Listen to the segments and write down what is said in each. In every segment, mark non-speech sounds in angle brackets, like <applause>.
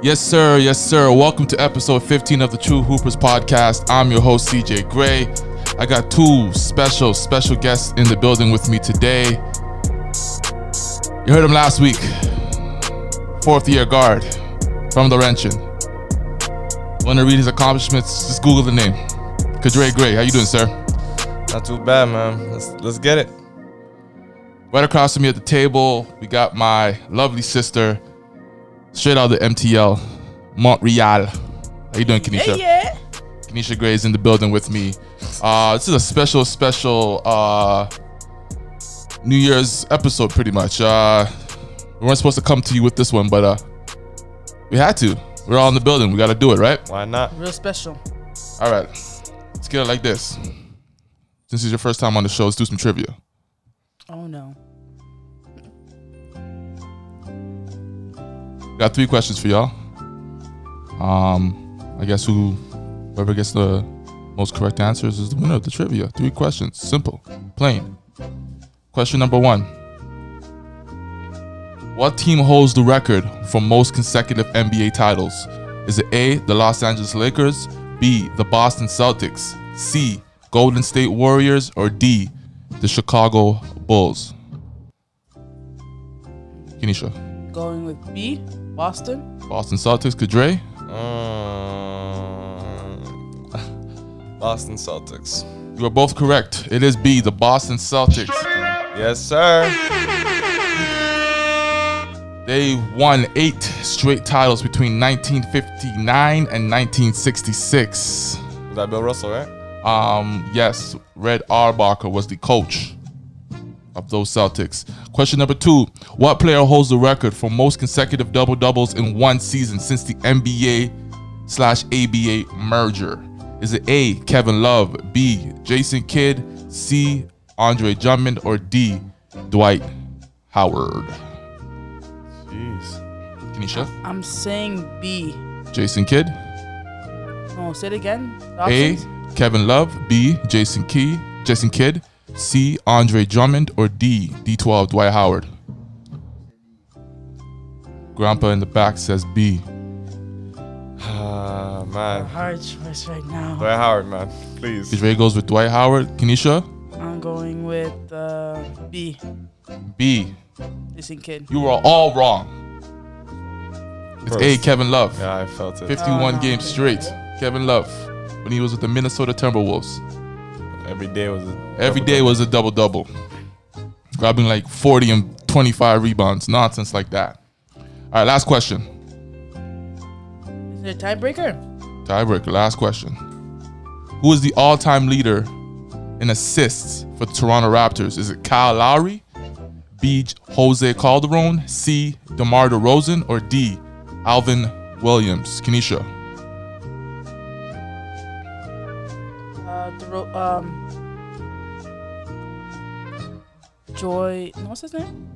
Yes, sir. Yes, sir. Welcome to episode 15 of the True Hoopers podcast. I'm your host, CJ Gray. I got two special, special guests in the building with me today. You heard him last week. Fourth year guard from Laurentian. Want to read his accomplishments? Just Google the name. Kadre Gray. How you doing, sir? Not too bad, man. Let's let's get it. Right across from me at the table, we got my lovely sister, straight out of the MTL, Montreal. How you doing, Kenesha? yeah. Kenesha Gray is in the building with me. Uh, this is a special, special uh, New Year's episode, pretty much. Uh, we weren't supposed to come to you with this one, but uh, we had to. We're all in the building. We got to do it, right? Why not? Real special. All right. Let's get it like this. Since it's your first time on the show, let's do some trivia. Oh no. Got three questions for y'all. Um, I guess who, whoever gets the most correct answers is the winner of the trivia. Three questions, simple, plain. Question number one: What team holds the record for most consecutive NBA titles? Is it A, the Los Angeles Lakers, B, the Boston Celtics, C, Golden State Warriors, or D, the Chicago Bulls? Kenesha. Going with B, Boston. Boston Celtics, Kadre. Um, Boston Celtics. You are both correct. It is B, the Boston Celtics. Yes, sir. They won eight straight titles between 1959 and 1966. Was that Bill Russell, right? Um, yes, Red Auerbach was the coach of those Celtics. Question number two: What player holds the record for most consecutive double doubles in one season since the NBA slash ABA merger? Is it A. Kevin Love, B. Jason Kidd, C. Andre Drummond, or D. Dwight Howard? Jeez. Kenesha, I'm saying B. Jason Kidd, No, say it again. A. Kevin Love, B. Jason Key, Jason Kidd, C. Andre Drummond, or D. D12 Dwight Howard. Grandpa in the back says B. Ah, man. Hard choice right now. Dwight Howard, man. Please. His Ray goes with Dwight Howard. Kenesha, I'm going with uh, B. B. Listen, kid. You were all wrong. It's A. Kevin Love. Yeah, I felt it. 51 Oh. games straight. Kevin Love. When he was with the Minnesota Timberwolves. Every day was a Every day was a double double. Grabbing like 40 and 25 rebounds. Nonsense like that. All right, last question. Is it a tiebreaker? Tiebreaker. Last question. Who is the all-time leader in assists for the Toronto Raptors? Is it Kyle Lowry, B. Jose Calderon, C. DeMar DeRozan, or D. Alvin Williams? Kenesha. Ro- um. Joy. What's his name?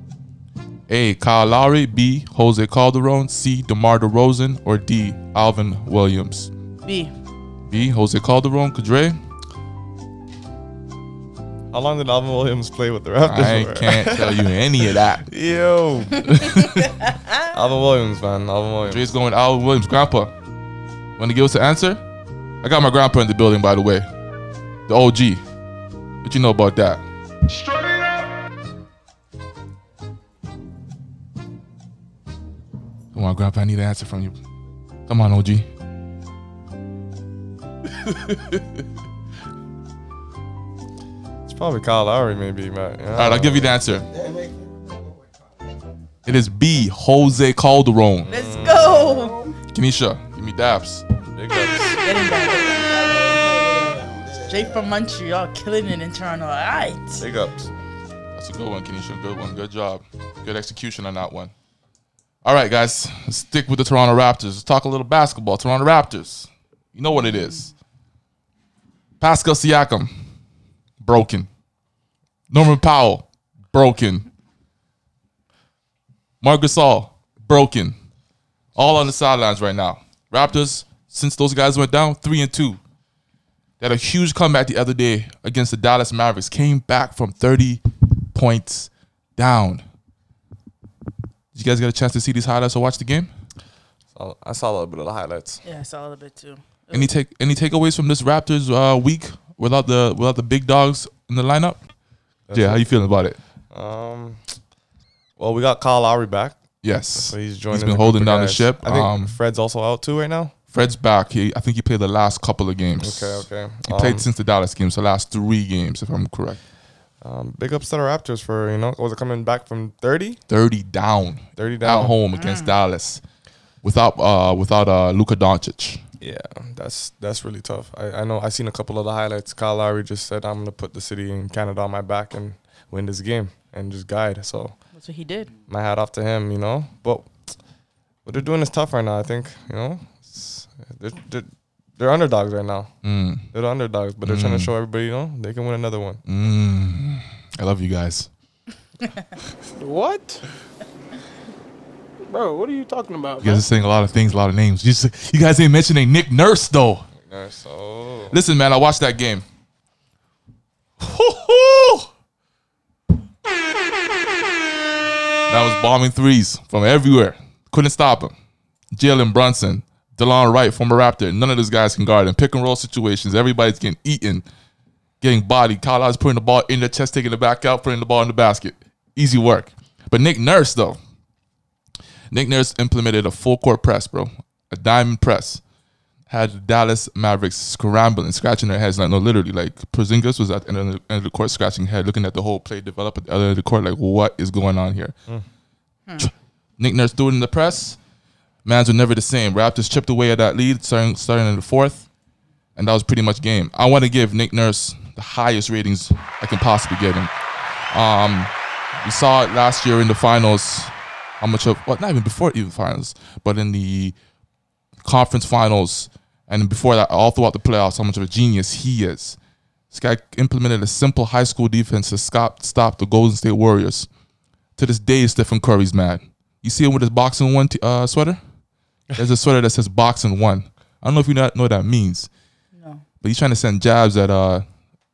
A. Kyle Lowry, B. Jose Calderon, C. DeMar DeRozan, or D. Alvin Williams? B. B. Jose Calderon, Kadre. How long did Alvin Williams play with the Raptors? I for? can't tell you any of that. <laughs> Yo. <laughs> Alvin Williams, man. Alvin Williams. Dre's going Alvin Williams. Grandpa, want to give us the answer? I got my grandpa in the building, by the way. The OG. What you know about that? Come on, Grandpa. I need an answer from you. Come on, OG. <laughs> It's probably Kyle Lowry, maybe, man. All right, I'll give you the answer. It is B. Jose Calderon. Let's go. Kenesha, give me daps. Big ups. Straight from Montreal, killing it in Toronto. All right. Big ups. That's a good one, Kenesha. Good one. Good job. Good execution on that one. All right, guys. Let's stick with the Toronto Raptors. Let's talk a little basketball. Toronto Raptors. You know what it is. Pascal Siakam, broken. Norman Powell, broken. Marc Gasol, broken. All on the sidelines right now. Raptors, since those guys went down, three and two. They had a huge comeback the other day against the Dallas Mavericks. Came back from 30 points down. Did you guys get a chance to see these highlights or watch the game? I saw a little bit of the highlights. Yeah, I saw a little bit too. Any take any takeaways from this Raptors uh, week without the without the big dogs in the lineup? That's yeah, it. how you feeling about it? Um, well, we got Kyle Lowry back, Yes, so he's joining. been the group holding of down the ship. I think Um, Fred's also out too right now. Fred's back. He, I think he played the last couple of games. Okay, okay. He played Um, since the Dallas game, so last three games, if I'm correct. um, big ups to the Raptors for you know was it coming back from 30? Thirty down 30 down at home against Dallas, without uh without uh Luka Doncic. Yeah, that's that's really tough. I, I know I seen a couple of the highlights. Kyle Lowry just said I'm gonna put the city in Canada on my back and win this game and just guide. So That's what he did. my hat off to him, you know. But what they're doing is tough right now. I think you know it's- they're, they're, they're underdogs right now. Mm, They're the underdogs, but they're trying Mm. to show everybody, you know, they can win another one. mm. I love you guys. <laughs> What? Bro, what are you talking about, You guys man? are saying a lot of things, a lot of names. You, just, you guys ain't mentioning Nick Nurse though. So Listen, man, I watched that game. That was bombing threes from everywhere. Couldn't stop him. Jalen Brunson, DeLon Wright, former Raptor. None of those guys can guard in Pick and roll situations. Everybody's getting eaten, getting bodied. Kyle Lowry's putting the ball in the chest, taking it back out, putting the ball in the basket. Easy work. But Nick Nurse, though, Nick Nurse implemented a full court press, bro. A diamond press had the Dallas Mavericks scrambling, scratching their heads. Like, no, literally, like Porzingis was at the end of the, end of the court, scratching head, looking at the whole play develop at the other end of the court, like, what is going on here? Hmm. Nick Nurse threw it in the press. Mans were never the same. Raptors chipped away at that lead, starting starting in the fourth, and that was pretty much game. I want to give Nick Nurse the highest ratings I can possibly give him. Um, we saw it last year in the finals. How much of what? Not even before even finals, but in the conference finals and before that, all throughout the playoffs, how much of a genius he is. This guy implemented a simple high school defense to stop stop the Golden State Warriors. To this day, Stephen Curry's mad. You see him with his box-and-one t- uh, sweater. There's a sweater that says box-and-one. I don't know if you know know what that means, No. but he's trying to send jabs at uh,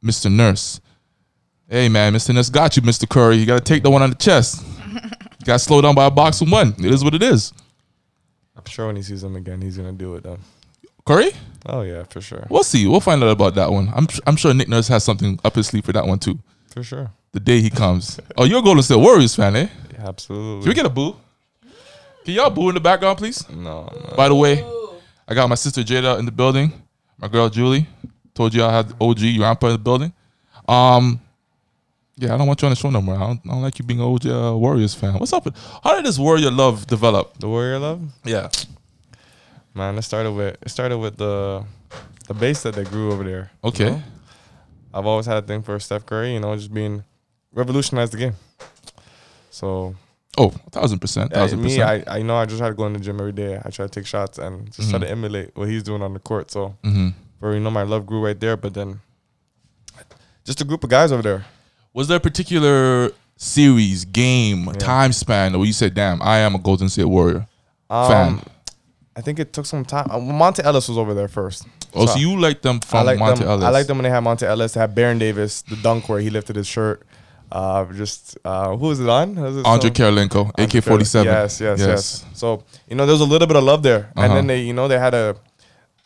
Mr. Nurse. Hey man, Mr. Nurse got you, Mr. Curry. You gotta take the one on the chest. you got slowed down by a box-and-one. It is what it is. I'm sure when he sees him again, he's gonna do it. Though. Curry? Oh yeah, for sure, We'll see. We'll find out about that one. I'm I'm sure Nick Nurse has something up his sleeve for that one too. for sure. The day he comes. oh, you're a Golden State Warriors fan, eh? Yeah, absolutely. Can we get a boo? Can y'all boo in the background, please? no, no. By the way, I got my sister Jada in the building. My girl Julie. Told you I had OG Rampa in the building. Um, yeah, I don't want you on the show no more. I don't, I don't like you being an OG uh, Warriors fan. What's up? with- How did this Warrior love develop? The Warrior love, Yeah. man. It started with it started with the the base that they grew over there. you Okay. know? I've always had a thing for Steph Curry. You know, just being revolutionized the game. So Oh, a thousand percent, yeah, thousand me, percent. I, I know I just had to go in the gym every day. I try to take shots and just try Mhm. to emulate what he's doing on the court. So hmm for you know, my love grew right there. But then, just a group of guys over there. Was there a particular series, game, Yeah. time span where you said, "Damn, I am a Golden State Warrior"? Um, Fan. I think it took some time. Uh, Monta Ellis was over there first. Oh, so So- you like them I from like Monta them. Ellis? I like them when they had Monta Ellis. They had Baron Davis, the dunk where he lifted his shirt. Uh, just uh, who was it on? Was it Andre Kirilenko, AK forty seven. Yes, yes, yes, So you know, there was a little bit of love there, and Uh-huh. then they, you know, they had a,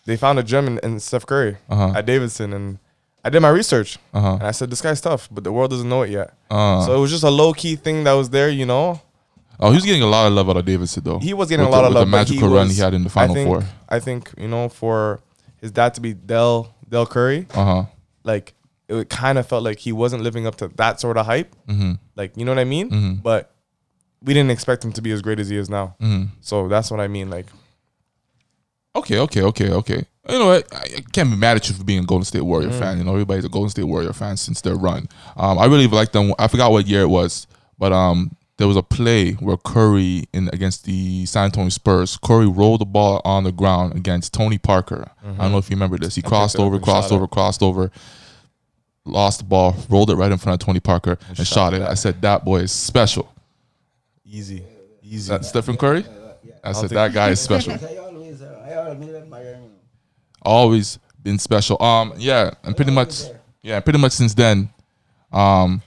they found a gem in, in Steph Curry Uh-huh. at Davidson, and I did my research, Uh huh. and I said this guy's tough, but the world doesn't know it yet. Uh, So it was just a low key thing that was there, you know. oh, he was getting a lot of love out of Davidson though. He was getting With a lot the, of with love. The but he magical run was- he had in the I Final think, Four. I think you know for his dad to be Dell Dell Curry, Uh huh. like it kind of felt like he wasn't living up to that sort of hype. Mm-hmm. Like you know what I mean? Mhm. But we didn't expect him to be as great as he is now. Mm-hmm. So that's what I mean. Like Okay, okay, okay, okay. You know what? I, I can't be mad at you for being a Golden State Warrior Mm. fan. You know, everybody's a Golden State Warrior fan since their run. Um, I really liked them. I forgot what year it was, but um, there was a play where Curry in against the San Antonio Spurs. Curry rolled the ball on the ground against Tony Parker. I don't know if you remember this. He crossed it up over, crossed over, crossed over, lost the ball, rolled it right in front of Tony Parker, and, shot shot it. that. I said that boy is special. easy, easy. That Stephen Curry. I said that guy is special. Always, I always admire him. always been special. Um, yeah, and pretty much, yeah, pretty much since then, um,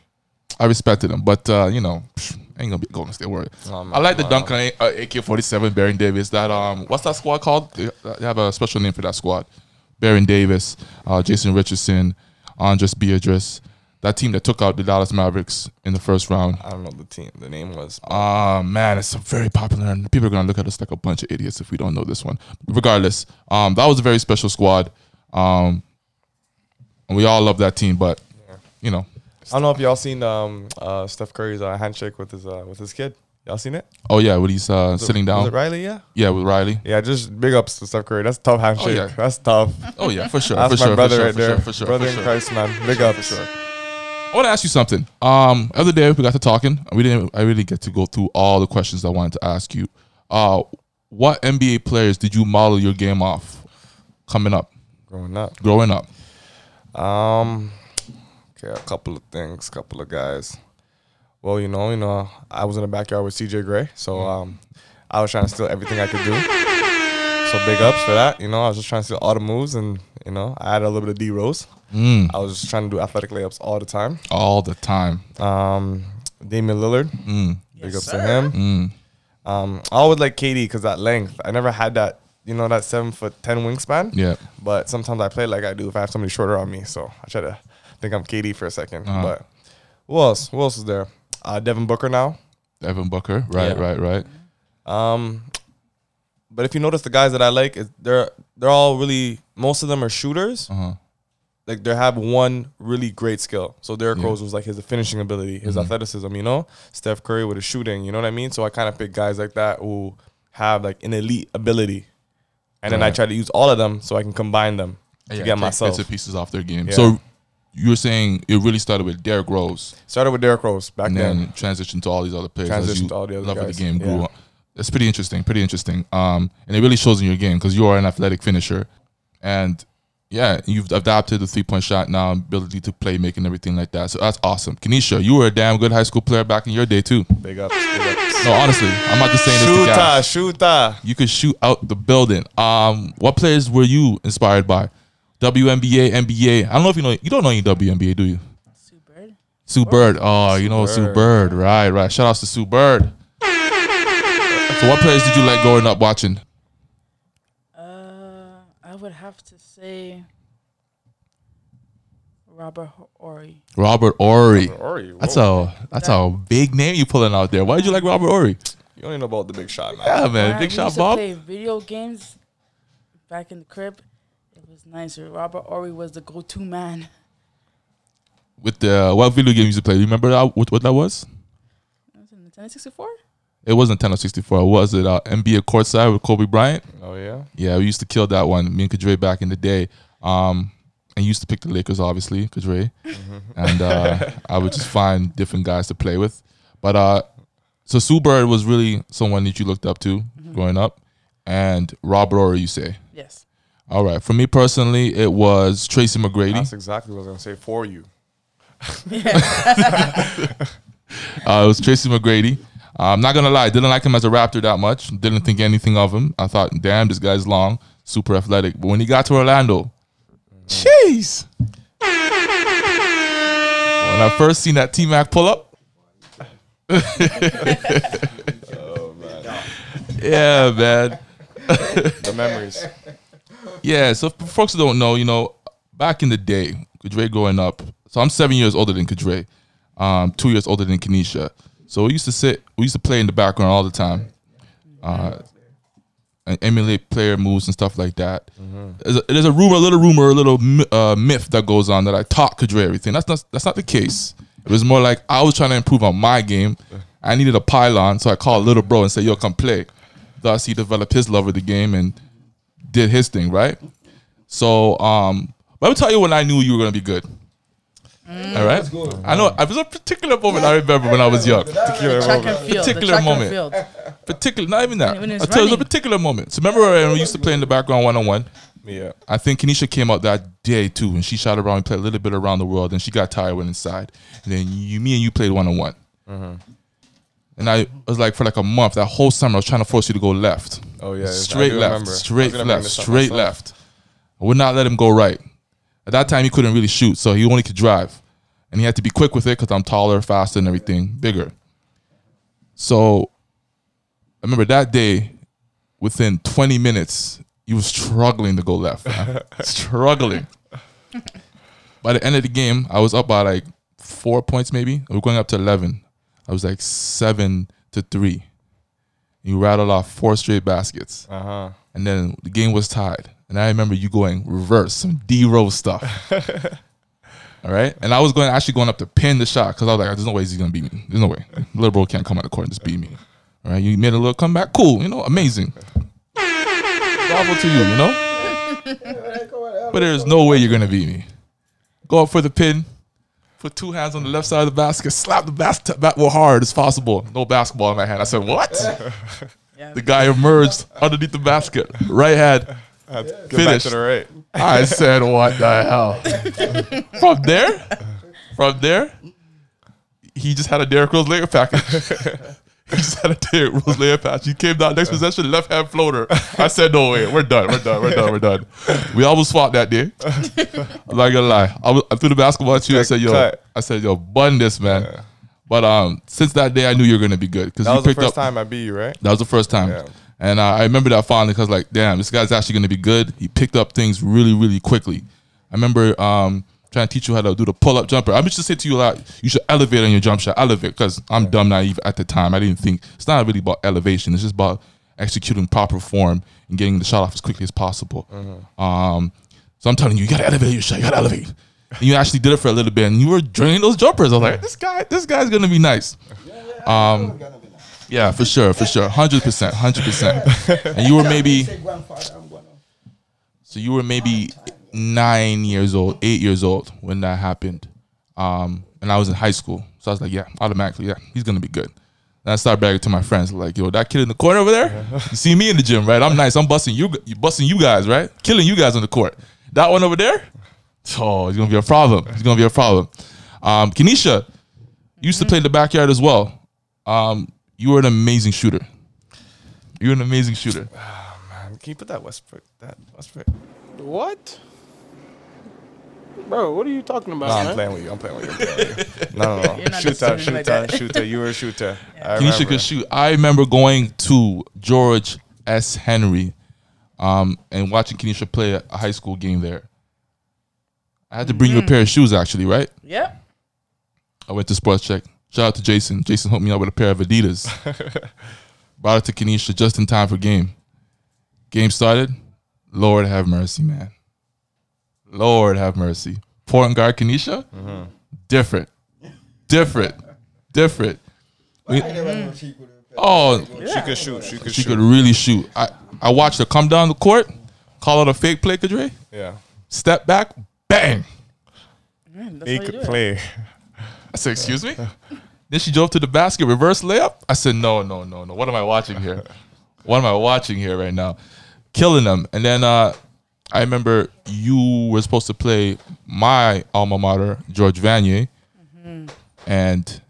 I respected him. But uh, you know, psh, ain't gonna be Golden State Warriors. No, I'm like the dunk on A- uh, AK-47, Baron Davis. That um, what's that squad called? They they have a special name for that squad. Baron Davis, uh, Jason Richardson, Andris Biedrins. That team that took out the Dallas Mavericks in the first round. I don't know the team. The name was. Uh man, it's very popular, and people are gonna look at us like a bunch of idiots if we don't know this one. Regardless, um, that was a very special squad. Um, and we all love that team, but you know, I don't know if y'all seen um uh Steph Curry's uh, handshake with his uh with his kid. Y'all seen it? oh yeah, when he's uh, Was it- sitting Was down, it Riley? Yeah. yeah, with Riley. Yeah. Just big ups to Steph Curry. That's tough handshake. yeah. That's tough. Oh yeah, for sure, That's for my sure, brother for sure, right for there. sure, for sure, brother for in sure. Christ, man. Big ups. I want to ask you something. Um, the other day we got to talking. We didn't. I really get to go through all the questions I wanted to ask you. Uh, what NBA players did you model your game off coming up, Growing up. growing up? Um, okay, a couple of things, couple of guys. Well, you know, you know, I was in the backyard with CJ Gray, so um, I was trying to steal everything I could do. So big ups for that. You know, I was just trying to steal all the moves, and you know, I had a little bit of D Rose. Mm, I was just trying to do athletic layups all the time. all the time. Um, Damian Lillard, Mm, big Yes, ups to him. mm. Um, I always like KD because that length. I never had that, you know, that seven foot ten wingspan. Yeah. But sometimes I play like I do if I have somebody shorter on me. So I try to think I'm KD for a 2nd Uh-huh. But who else? Who else is there? Uh, Devin Booker now. Devin Booker. Right, Yeah. right, right. Um, but if you notice the guys that I like, is they're they're all really most of them are shooters. Uh huh. Like they have one really great skill. So Derrick Yeah. Mm-hmm. Rose was like his finishing ability, his athleticism. You know, Steph Curry with his shooting. You know what I mean? So I kind of pick guys like that who have like an elite ability, and then I Right. try to use all of them so I can combine them to get myself. bits and pieces off their game. Yeah. So you were saying it really started with Derrick Rose, Started with Derrick Rose back and then. then transitioned to all these other players. Transitioned to all the other love of guys. the game grew Yeah. That's pretty interesting. Pretty interesting. Um, and it really shows in your game because you are an athletic finisher, and yeah, you've adapted the three point shot now, ability to play, making everything like that. So that's awesome. Kenisha, you were a damn good high school player back in your day too. Big ups. No, honestly, I'm not just saying this to Shooter, gas. shooter. You could shoot out the building. Um, what players were you inspired by? WNBA, NBA. I don't know if you know. You don't know any WNBA, do you? Sue Bird. Sue Bird. Oh, you know Sue Bird. Bird. Right, right. Shout outs to Sue Bird. so what players did you like growing up watching? Uh, I would have to say Robert Horry. Robert Horry. Horry, That's a that's a big name you pulling out there. Why did you like Robert Horry? You don't even know about the big shot, man. Yeah, man. When Big we shot, used to Bob. play video games back in the crib. It was nicer. Robert Horry was the go-to man. With the what video game you used to play? You remember that? What, what that was? Was it Nintendo 64? It wasn't 10 or 64. Was it uh, NBA courtside with Kobe Bryant? Oh yeah. Yeah, we used to kill that one. Me and Kadre back in the day. Um, and used to pick the Lakers, obviously, Kadre. <laughs> And uh, I would just find different guys to play with. But uh, so Sue Bird was really someone that you looked up to growing up. And Robert Horry, you say. Yes. All right. For me personally, it was Tracy McGrady. That's exactly what I was gonna say for you. <laughs> Uh, it was Tracy McGrady. Uh, I'm not gonna lie, didn't like him as a Raptor that much. Didn't think anything of him. I thought, damn, this guy's long, super athletic. But when he got to Orlando, jeez. when I first seen that T Mac pull up, <laughs> oh, man. yeah, man. The memories. Yeah, so for folks who don't know, you know, back in the day, Kadre growing up, so I'm seven years older than Kadre, um, two years older than Kenesha. So we used to sit, we used to play in the background all the time, uh, and emulate player moves and stuff like that. There's, a, there's a rumor, a little rumor, a little uh, myth that goes on that I taught Kadre everything. That's not that's not the case. It was more like I was trying to improve on my game. I needed a pylon, so I called little bro and said, "Yo, come play." Thus, he developed his love of the game and did his thing, right? So, um, let me tell you when I knew you were gonna be good. All right, I know. It was a particular moment I remember when I was young. Particular moment. field. Particular moment. Particular, not even that. When- when I tell you, it was a particular moment. So remember when we used to play in the background one on one. Yeah. I think Kenesha came out that day too, and she shot around, and played a little bit around the world, and she got tired, went inside, and then you, me and you played one on one. And I was like for like a month, that whole summer, I was trying to force you to go left, Oh yeah. Straight left, remember. Straight left, straight myself. left. I would not let him go right. At that time, he couldn't really shoot, so he only could drive, and he had to be quick with it because I'm taller, faster, and everything, bigger. So I remember that day, within 20 minutes, he was struggling to go left. <laughs> struggling. By the end of the game, I was up by like four points, maybe. We were going up to 11. I was like seven to three. You rattled off four straight baskets. Uh huh. And then the game was tied. And I remember you going reverse, some D row stuff. <laughs> All right. And I was going actually going up to pin the shot because I was like, there's no way he's gonna beat me. There's no way. Little bro can't come out the court and just beat me. All right. You made a little comeback. Cool. You know, amazing. Bravo to you, you know? <laughs> But there's no way you're gonna beat me. Go up for the pin. Put two hands on the left side of the basket. Slap the basket back as hard as possible. No basketball in my hand. I said, "What?" <laughs> Yeah. The guy emerged underneath the basket. Right hand. Back Finished. right. I said, "What the hell?" <laughs> From there, from there, he just had a Derrick Rose layup package. <laughs> he <laughs> just had a Derrick Rose layup package. He came down next possession, left hand floater. I said, "No way, we're done, we're done, we're done, we're done." We almost fought that day. <laughs> I'm not gonna lie. I, was, I threw the basketball at you. I said, "Yo," Cut. I said, "Yo, bun this, man." But um, since that day, I knew you were gonna be good because That you was the first up. time I beat you, right? That was the first time. Yeah. And uh, I remember that fondly because, like, damn, this guy's actually going to be good. He picked up things really, really quickly. I remember um, trying to teach you how to do the pull up jumper. I used to say to you a lot, you should elevate on your jump shot. Elevate because I'm dumb naive at the time. I didn't think it's not really about elevation. It's just about executing proper form and getting the shot off as quickly as possible. Um, so I'm telling you, you got to elevate your shot. You got to elevate. And you actually did it for a little bit, and you were draining those jumpers. I was like, this guy, this guy's gonna be nice. Um, yeah, for sure, for sure, hundred percent, hundred percent. And you were maybe Say grandfather, I'm gonna. so you were maybe nine years old, eight years old when that happened. Um, and I was in high school, so I was like, yeah, automatically, yeah, he's gonna be good. And I started bragging to my friends, like, yo, that kid in the corner over there, <laughs> you see me in the gym, right? I'm nice. I'm busting you, busting you guys, right? Killing you guys on the court. That one over there, oh, it's gonna be a problem. It's gonna be a problem. Um, Kenisha, you used to play in the backyard as well. Um, you were an amazing shooter. You're an amazing shooter. Man, can you put that Westbrook? That Westbrook? What? Bro, what are you talking about, No, I'm man? playing with you. I'm playing with you. I'm playing with you. No, no, no. <laughs> You're not Shooter, necessarily shooter, like that. shooter. You were a shooter. <laughs> I Kenisha remember. could shoot. I remember going to George S. Henry um, and watching Kenisha play a a high school game there. I had to bring you a pair of shoes, actually, right? Yep. I went to Sports Check. Shout out to Jason. Jason hooked me up with a pair of Adidas. <laughs> Brought it to Kenisha just in time for game. Game started. Lord have mercy, man. Lord have mercy. Point guard Kenisha, different, different, different. I never know she could. Oh, She could shoot. She could she shoot. could really shoot. I, I watched her come down the court, call out a fake play, Kadre, Yeah. step back, bang. Man, that's He how you could play. I said, excuse me? then she drove to the basket, reverse layup. I said, no, no, no, no. What am I watching here? What am I watching here right now? Killing them. And then uh, I remember you were supposed to play my alma mater, George Vanier. And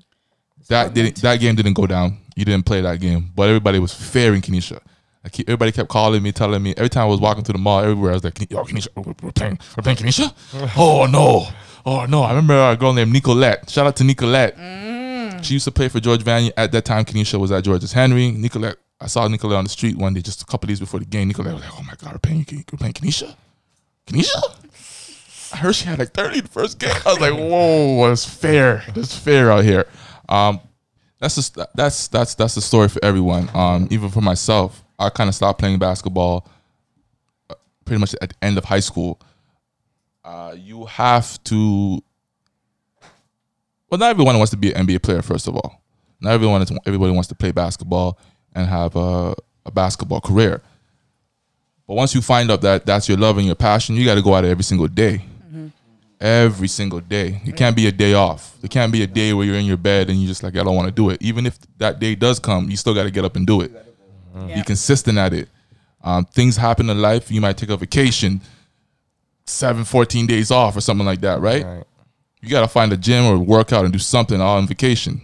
that didn't that game didn't go down. You didn't play that game. But everybody was fearing Kenisha. I keep, everybody kept calling me, telling me every time I was walking through the mall, everywhere I was like, "Yo, Kenisha, we're playing, we're playing Kenisha." <laughs> oh no, oh no! I remember a girl named Nicolette. Shout out to Nicolette. She used to play for George Vanier at that time. Kenisha was at George S. Henry. Nicolette, I saw Nicolette on the street one day, just a couple days before the game. Nicolette was like, "Oh my god, we're playing, we're playing Kenisha, Kenisha." I heard she had like 30 the first game. I was like, whoa, it's fair. It's fair out here. Um, that's just that's that's that's the story for everyone. Um, even for myself, I kind of stopped playing basketball uh, pretty much at the end of high school. Uh, you have to. Well, not everyone wants to be an NBA player. First of all, not everyone is, everybody wants to play basketball and have a, a basketball career. But once you find out that that's your love and your passion, you got to go it every single day. Every single day. It can't be a day off. It can't be a day where you're in your bed and you're just like, I don't want to do it. Even if that day does come, you still got to get up and do it. Yeah. Be consistent at it. Um, things happen in life. You might take a vacation, seven, 14 days off or something like that, right? Right. You got to find a gym or workout and do something all on vacation.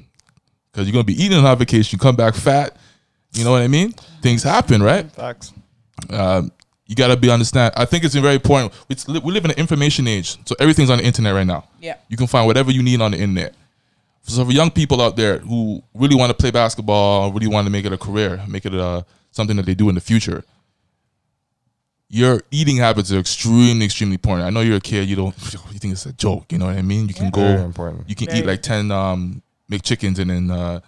Because you're going to be eating on vacation. You come back fat. You know what I mean? Things happen, right? Facts. um, you got to be understand. I think it's very important. We, we live in an information age, so everything's on the internet right now. Yeah. You can find whatever you need on the internet. So for young people out there who really want to play basketball, really want to make it a career, make it a something that they do in the future, your eating habits are extremely, extremely important. I know you're a kid, you don't you think it's a joke, you know what I mean? You can Very go important. you can Very. eat like ten um McChickens and then uh,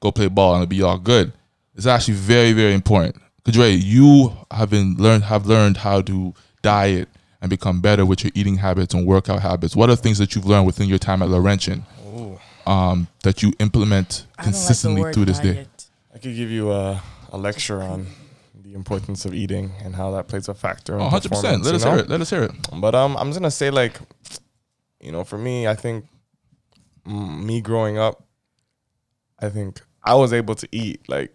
go play ball and it'll be all good. It's actually very, very important. Kadre, you have been learned have learned how to diet and become better with your eating habits and workout habits. What are things that you've learned within your time at Laurentian um, that you implement I don't like consistently word through this day? I could give you a, a lecture on the importance of eating and how that plays a factor. In Oh, 100 percent. Let us know? hear it. Let us hear it. But um, I'm just gonna say like, you know, for me, I think mm, me growing up, I think I was able to eat like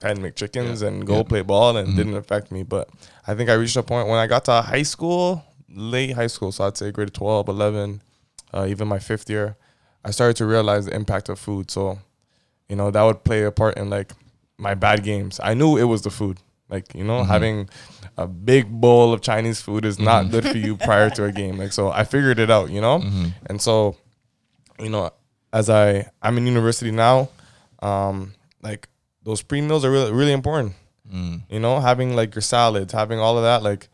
ten McChickens Yeah, and go yeah. play ball, and Mhm. didn't affect me. But I think I reached a point when I got to high school, late high school, so I'd say grade 12, 11, uh, even my fifth year, I started to realize the impact of food. So, you know, that would play a part in like my bad games. I knew it was the food. Like, you know, Mhm. having a big bowl of Chinese food is not Mhm. good for you prior to a game. Like, so I figured it out, you know? Mhm. And so, you know, as I I'm in university now, um, like those pre meals are really really important. Mm. You know, having like your salads, having all of that, like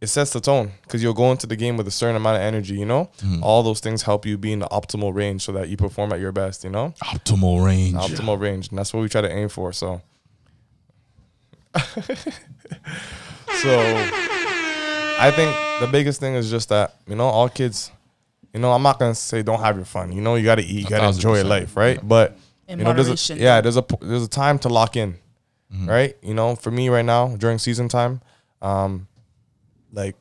it sets the tone because you'll go into the game with a certain amount of energy. You know, Mhm. all those things help you be in the optimal range so that you perform at your best. You know, Optimal range. optimal range, and that's what we try to aim for. So, <laughs> so I think the biggest thing is just that you know all kids. You know, I'm not gonna say don't have your fun. You know, you gotta eat, you gotta enjoy percent. life, right? Yeah. But In you know, there's a yeah, there's a p- there's a time to lock in, Mhm. right? You know, for me right now during season time, um, like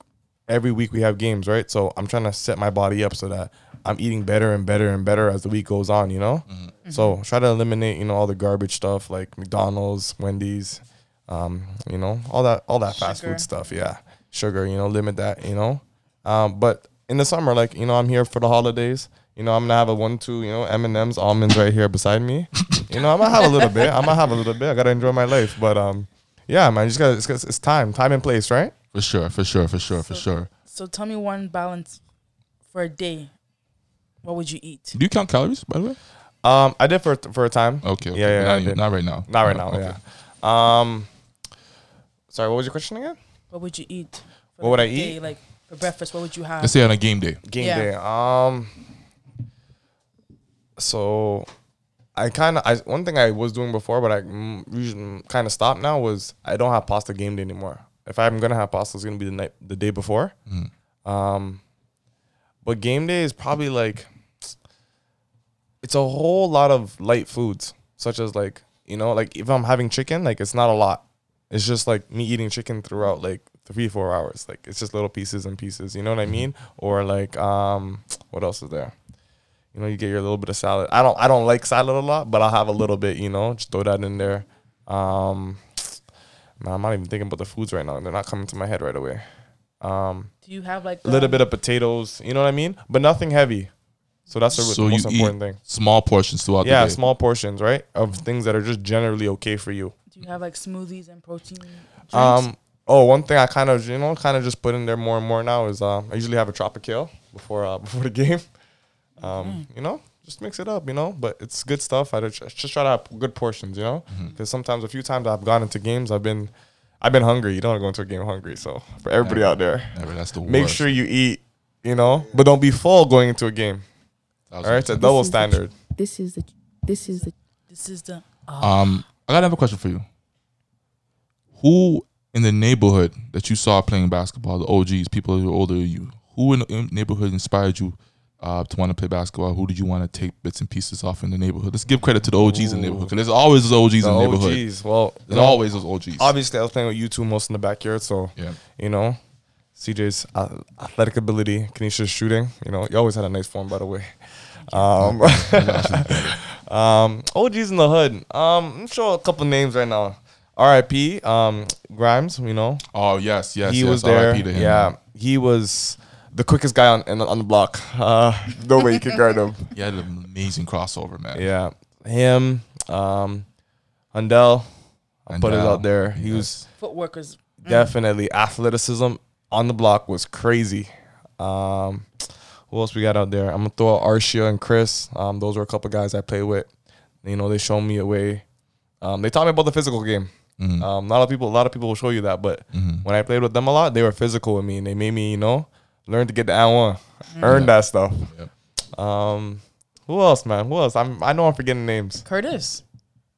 every week we have games, right? So I'm trying to set my body up so that I'm eating better and better and better as the week goes on. You know, Mhm. so try to eliminate you know all the garbage stuff like McDonald's, Wendy's, um, you know, all that all that fast Sugar. food stuff. Yeah, sugar. You know, limit that. You know, um, but in the summer, like you know, I'm here for the holidays. You know, I'm gonna have a one, two, you know, M and M's, almonds right here beside me. You know, I'm gonna have a little bit. I'm gonna have a little bit. I gotta enjoy my life. But um, yeah, man, just gotta. It's, it's time, time and place, right? For sure. For sure. For sure. For sure. So tell me one balance for a day. What would you eat? Do you count calories, by the way? Um, I did for for a time. Okay. okay. Yeah, yeah, Not, did. not right now. Not right now. Okay. Yeah. Um, sorry, what was your question again? What would you eat? for What would I day? eat? Like for breakfast, what would you have? Let's say on a game day. Game Yeah. day. Um. So, I kind of I one thing I was doing before, but I mm, kind of stopped now was I don't have pasta game day anymore. If I'm gonna have pasta, it's gonna be the night the day before. Mm. Um, but game day is probably like it's a whole lot of light foods, such as like you know, like if I'm having chicken, like it's not a lot. It's just like me eating chicken throughout like three four hours. Like it's just little pieces and pieces. You know what I mean? Or like um, what else is there? You know, you get your little bit of salad. I don't I don't like salad a lot, but I'll have a little bit. You know, just throw that in there. Um, <tsk> man, I'm not even thinking about the foods right now. They're not coming to my head right away. Um, Do you have like a little um, bit of potatoes, you know what I mean? But nothing heavy. So that's the, So the you most eat important thing. small portions throughout Yeah, the day. Yeah, small portions, right? Of things that are just generally okay for you. Do you have like smoothies and protein? Drinks? Um oh, one thing I kind of, you know, kind of just put in there more and more now is uh, I usually have a tropical before uh, <laughs> before the game. Um, you know, just mix it up, you know, but it's good stuff. I just, just try to have good portions, you know? Mm-hmm. Cuz sometimes a few times I've gone into games, I've been I've been hungry. You don't want to go into a game hungry. So, for everybody Yeah. out there, Never, that's the make worst. sure you eat, you know, but don't be full going into a game. All right, it's a double This is the standard. This is the this is the this is the percent. Um, I got another question for you. Who in the neighborhood that you saw playing basketball, the OGs, people who are older than you, who in the neighborhood inspired you uh, to want to play basketball? Who did you want to take bits and pieces off in the neighborhood? Let's give credit to the OGs in the neighborhood because there's always those OGs The in the neighborhood. OGs. Well, There's know, always those OGs. obviously I was playing with you two most in the backyard, so Yeah. you know, CJ's athletic ability, Kenisha's shooting. You know, you always had a nice form, by the way. Um, <laughs> um, OGs in the hood. Um, I'm sure a couple names right now. R.I.P. Um, Grimes. You know, Oh yes, yes. he yes. was there. RIP to him. Yeah, he was the quickest guy on in- on the block. Uh, <laughs> no way you could guard him. He had an amazing crossover, man. Yeah, him. Um, Handel. I'll put it out there. He yes. was footwork was definitely athleticism on the block was crazy. Um, Who else we got out there? I'm gonna throw out Arshia and Chris. Um, those were a couple guys I played with. You know, they showed me a way. Um, they taught me about the physical game. Mhm. Um, a lot of people, a lot of people will show you that, but Mhm. when I played with them a lot, they were physical with me, and they made me, you know, learn to get the N one, earn that stuff. Yep. Um, who else, man? Who else? I'm, I know I'm forgetting names. Curtis.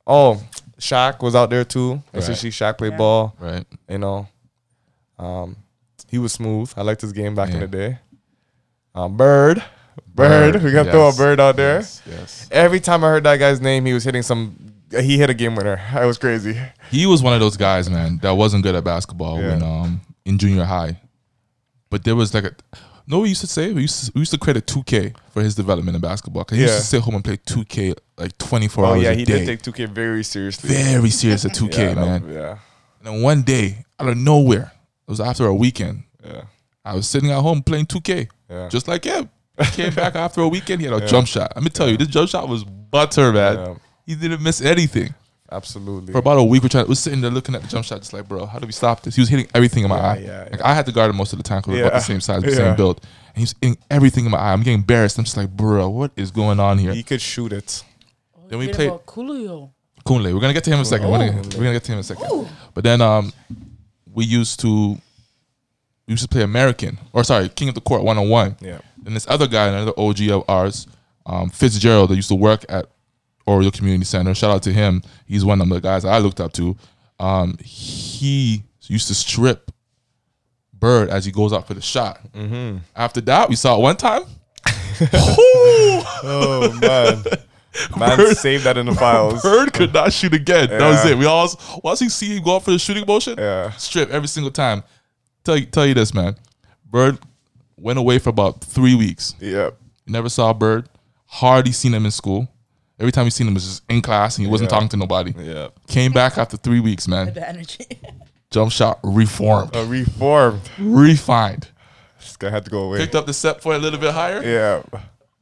Oh, Shaq was out there too. I Right. see Shaq play Yeah. ball. Right. You know, um, he was smooth. I liked his game back in the day. Um, Bird, Bird, we got to throw a Bird out there. Yes, yes. Every time I heard that guy's name, he was hitting some. He hit a game winner. <laughs> That was crazy. He was one of those guys, man, that wasn't good at basketball Yeah. when um in junior high. But there was like a no, we used to say we used to, we used to create a 2K for his development in basketball. Cause he used to sit home and play 2K like 24 Oh hours yeah, he day. did take 2K very seriously. Very serious at <laughs> 2K, yeah, man. Yeah, And then one day, out of nowhere, it was after a weekend. yeah, I was sitting at home playing 2K, yeah. just like him. <laughs> He came back after a weekend. He had a Yeah. jump shot. Let me tell you, this jump shot was butter, man. Yeah. He didn't miss anything. Absolutely. For about a week, we're trying. We're sitting there looking at the jump shot, just like, bro, how do we stop this? He was hitting everything in my Yeah, eye. yeah, like yeah. I had to guard him most of the time because we're about the same size, the <laughs> Yeah. same build. And he's hitting everything in my eye. I'm getting embarrassed. I'm just like, bro, what is going on here? he could shoot it. Then we Forget played- about Coolio. Kunle. We're gonna get to him in a second. We're, gonna, we're gonna get to him in a second. But then um, we used to we used to play American or sorry, King of the Court one on one. Yeah. And this other guy, another OG of ours, um, Fitzgerald, that used to work at Oriole Community Center. Shout out to him. He's one of the guys I looked up to. Um, he used to strip Bird as he goes out for the shot. Mm-hmm. After that, we saw it one time. <laughs> Oh man, man, Bird- save that in the files. Bird could not shoot again. That was it. We all once he see him go out for the shooting motion, Yeah. strip every single time. Tell you, tell you this, man. Bird went away for about three weeks. Yep. Never saw Bird. Hardly seen him in school. Every time you seen him was just in class and he wasn't Yeah. talking to nobody. Yeah. Came back after three weeks, man. The energy. <laughs> Jump shot reformed, A reformed. refined. This guy had to go away. Picked up the set point a little bit higher. Yeah.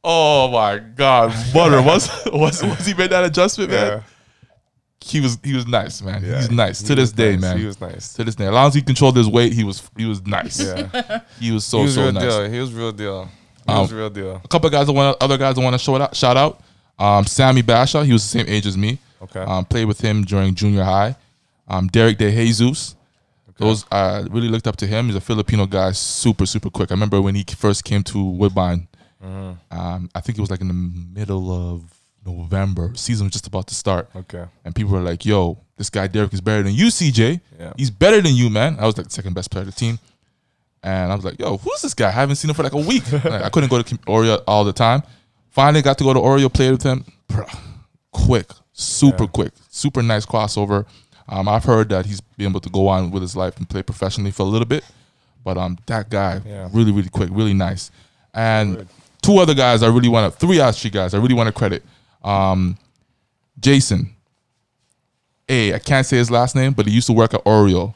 Oh my God, <laughs> butter. Once, once, once he made that adjustment, man, Yeah. he was he was nice, man. Yeah. He's nice He to this was day, nice. man. He was nice. to this day, as long as he controlled his weight, he was he was nice. Yeah. <laughs> He was so he was so real nice. deal. He was real deal. He Um, was real deal. A couple of guys I want other guys I want to show it out, shout out. Um, Sammy Basha, he was the same age as me. Okay. Um, played with him during junior high. Um, Derek De Jesus. Those I really looked up to him. He's a Filipino guy, super super quick. I remember when he first came to Woodbine. Mm-hmm. Um, I think it was like in the middle of November. Season was just about to start, Okay. and people were like, "Yo, this guy Derek is better than you, CJ. Yeah. He's better than you, man." I was like the second best player of the team, and I was like, "Yo, who's this guy? I haven't seen him for like a week." <laughs> Like, I couldn't go to Oreo all the time. Finally, got to go to Oreo, played with him. Bruh, quick, super Yeah. quick, super nice crossover. Um, I've heard that he's been able to go on with his life and play professionally for a little bit, but um, that guy Yeah. really, really quick, really nice. And Good. two other guys I really want to, three actually guys I really want to credit. Um, Jason. A, I can't say his last name, but he used to work at Oreo.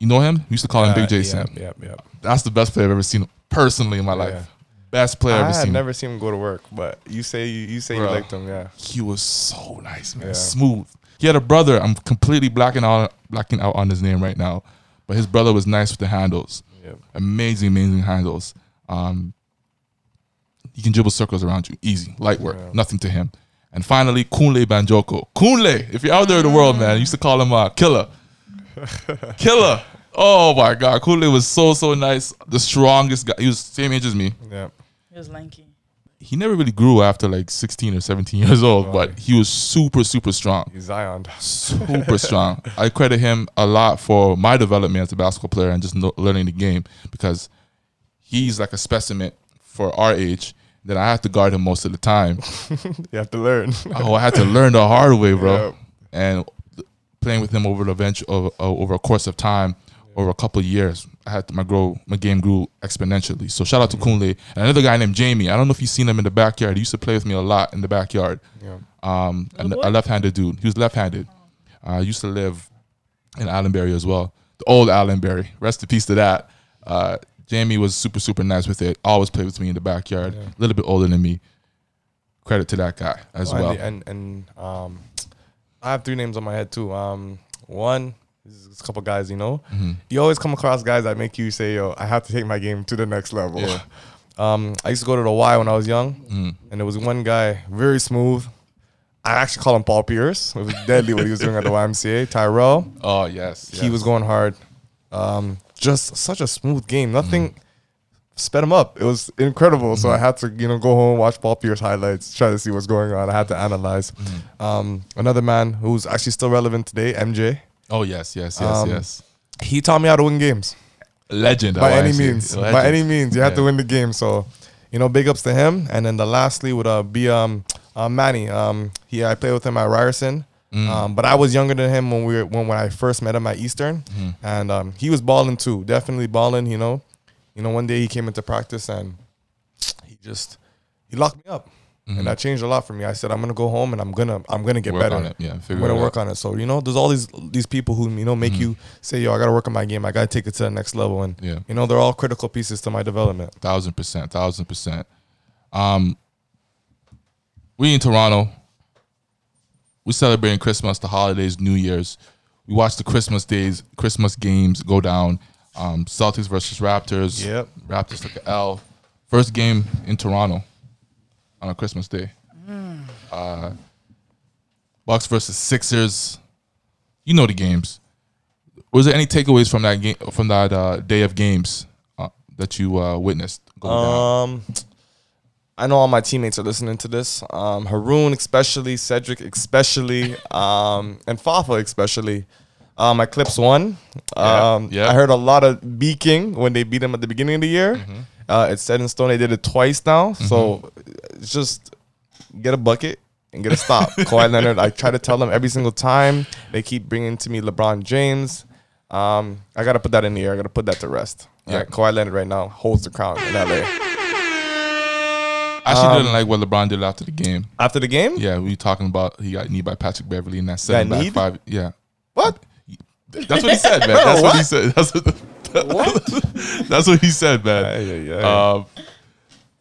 You know him? We used to call him Uh, Big Jason. Yep. Yep. yep. That's the best player I've ever seen personally in my Yeah. life. Best player I've I ever had seen. never seen him go to work, but you say you, you say you liked him. Yeah. he was so nice, man. Yeah. Smooth. He had a brother. I'm completely blacking out blacking out on his name right now. But his brother was nice with the handles. Yep. Amazing, amazing handles. Um he can dribble circles around you. Easy. Light work. Yeah. Nothing to him. And finally, Kunle Banjoko. Kunle, if you're out there in the world, man, I used to call him uh, Killer. <laughs> Killer. Oh my God. Kunle was so, so nice. The strongest guy. He was same age as me. Yep. He was lanky. He never really grew after like 16 or 17 years old, but he was super, super strong. He's Zion. super <laughs> strong. I credit him a lot for my development as a basketball player and just know, learning the game because he's like a specimen for our age that I have to guard him most of the time. <laughs> You have to learn. oh, I had to learn the hard way, bro. <laughs> Yep. And playing with him over the bench over, over a course of time, over a couple of years, I had to, my grow my game grew exponentially. So shout out to Kunle and another guy named Jamie. I don't know if you've seen him in the backyard. He used to play with me a lot in the backyard. Yeah. Um, a, Little a boy? left-handed dude. He was left-handed. Uh, used to live in Allenbury as well. The old Allenbury. Rest in peace to that. Uh, Jamie was super super nice with it. Always played with me in the backyard. A little bit older than me. Credit to that guy as Oh, well. And, and and um, I have three names on my head too. Um, one is a couple guys. You know, Mm-hmm. you always come across guys that make you say, "Yo, I have to take my game to the next level." Yeah. <laughs> Um, I used to go to the Y when I was young, Mm. and there was one guy, very smooth. I actually call him Paul Pierce. It was deadly what he was doing at the <laughs> YMCA. Tyrell, Oh yes, he was going hard. Um, just such a smooth game. Nothing sped him up. It was incredible. So I had to, you know, go home, watch Paul Pierce highlights, try to see what's going on. I had to analyze. Um, another man who's actually still relevant today, MJ. Oh yes, yes, yes, Um, yes. He taught me how to win games. Legend by I any means. Legend. By any means, you have to win the game. So, you know, big ups to him. And then the lastly would uh, be um, uh, Manny. Um, he I played with him at Ryerson. Mm. Um, but I was younger than him when we were, when when I first met him at Eastern, Mm-hmm. and um, he was balling too. Definitely balling. You know, you know. One day he came into practice and he just he locked me up, and that changed a lot for me. I said I'm gonna go home and I'm gonna I'm gonna get Mm-hmm. Work better. on it, yeah, I'm gonna work out. on it. So you know, there's all these these people who you know make you say, "Yo, I gotta work on my game. I gotta take it to the next level." And Yeah. you know, they're all critical pieces to my development. Thousand percent, thousand percent. Um, we in Toronto. We celebrating Christmas, the holidays, New Year's. We watch the Christmas days, Christmas games go down. Um, Celtics versus Raptors. Yep. Raptors took an L. First game in Toronto on a Christmas day. Uh, Bucks versus Sixers. You know the games. Was there any takeaways from that game from that uh, day of games uh, that you uh, witnessed down? Um, I know all my teammates are listening to this. Um, Haroon, especially Cedric, especially, um, and Fafa, especially. My Clips won. Yeah, Um, yeah. I heard a lot of beaking when they beat him at the beginning of the year. Mm-hmm. Uh, it's set in stone. They did it twice now, so just get a bucket and get a stop. <laughs> Kawhi Leonard. I try to tell them every single time. They keep bringing to me LeBron James. Um, I gotta put that in the air. I gotta put that to rest. Yeah. Yeah, Kawhi Leonard right now holds the crown in LA. I actually um, didn't like what LeBron did after the game. After the game, Yeah, we talking about he got kneed by Patrick Beverley in that seven back kneed? five. Yeah, what? that's what he said, man. <laughs> That's what? he said. <laughs> That's what, <laughs> that's what he said, man. Um,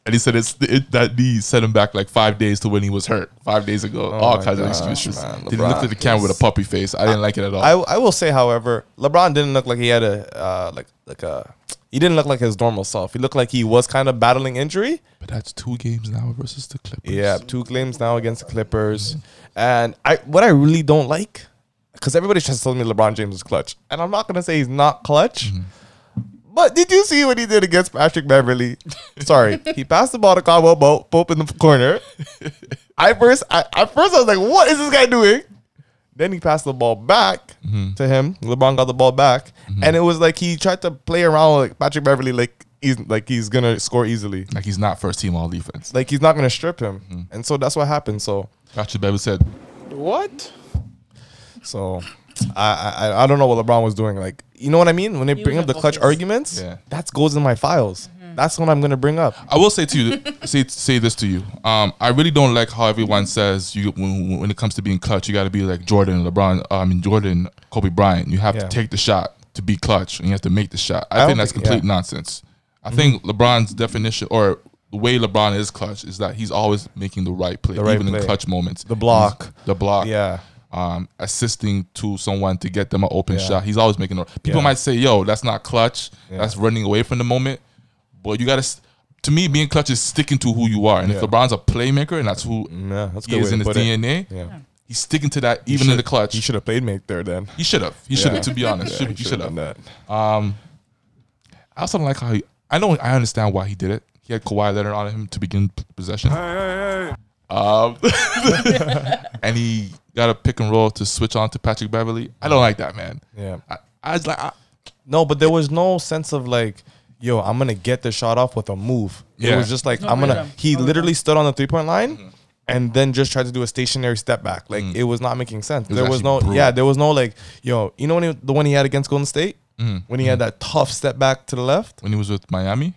and he said it's it, that knee set him back like five days to when he was hurt five days ago. All Oh my kinds of excuses. man. He looked at the camera with a puppy face. I didn't like it at all. I I will say, however, LeBron didn't look like he had a uh, like like a. He didn't look like his normal self. He looked like he was kind of battling injury. but that's two games now versus the Clippers. Yeah, two claims now against the Clippers, and I what I really don't like, because everybody tries to tell me LeBron James is clutch, and I'm not gonna say he's not clutch. But did you see what he did against Patrick Beverley? Sorry, he passed the ball to Caldwell Pope, Pope in the corner. I first, I, at first I was like, "What is this guy doing?" Then he passed the ball back mm-hmm. to him. LeBron got the ball back, mm-hmm. and it was like he tried to play around with Patrick Beverley, like he's like he's gonna score easily, like he's not first team all defense. like he's not gonna strip him, mm-hmm. and so that's what happened. So Patrick Beverley said, What? So I, I I don't know what LeBron was doing. Like you know what I mean? When they He bring was up the clutch focus. arguments, Yeah. that goes in my files. Mm-hmm. That's what I'm gonna bring up. I will say to you, <laughs> say say this to you. Um, I really don't like how everyone says you when, when it comes to being clutch, you got to be like Jordan, LeBron. Uh, I mean Jordan, Kobe Bryant. You have Yeah. to take the shot to be clutch, and you have to make the shot. I, I think don't that's think- complete yeah. nonsense. I mm-hmm. think LeBron's definition or the way LeBron is clutch is that he's always making the right play, The right even in clutch moments. The block. He's- the block, Yeah. Um, assisting to someone to get them an open Yeah. shot. He's always making. A, people Yeah. might say, "Yo, that's not clutch. Yeah. That's running away from the moment." But you gotta. To me, being clutch is sticking to who you are. And if LeBron's a playmaker and that's who Yeah, that's he is in his. DNA, Yeah. he's sticking to that even in the clutch. He should have played make there then. He should have. He should have. To be honest, should, he should done have. that. Um, I also don't like how he. I know. I understand why he did it. He had Kawhi Leonard on him to begin p- possession. Um, <laughs> and he got a pick and roll to switch on to Patrick Beverley. I don't like that, man. Yeah. I, I was like, I, No, but there was no sense of like, yo, I'm gonna get the shot off with a move. It was just like No I'm gonna. rhythm. He No literally rhythm. stood on the three point line. Mm-hmm. And then just tried to do a stationary step back. Like mm. it was not making sense. was there was no, brutal. yeah, there was no like, yo, you know when he, the one he had against Golden State, mm-hmm. when he had mm-hmm. that tough step back to the left. when he was with Miami.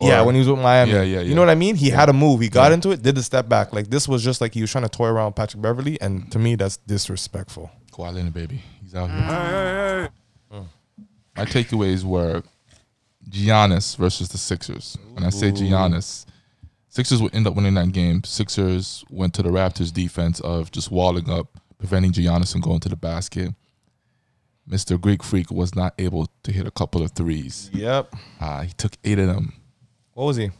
Yeah, when he was with Miami. Yeah, yeah, yeah. You know what I mean? He had a move. He got into it, did the step back. Like this was just like he was trying to toy around Patrick Beverley, and to me, that's disrespectful. Kawhi Leonard, baby, he's out here. My takeaways were Giannis versus the Sixers. When I say Giannis, Sixers would end up winning that game. Sixers went to the Raptors' defense of just walling up, preventing Giannis from going to the basket. Mr. Greek Freak was not able to hit a couple of threes. Yep. Uh, he took eight of them. What was he?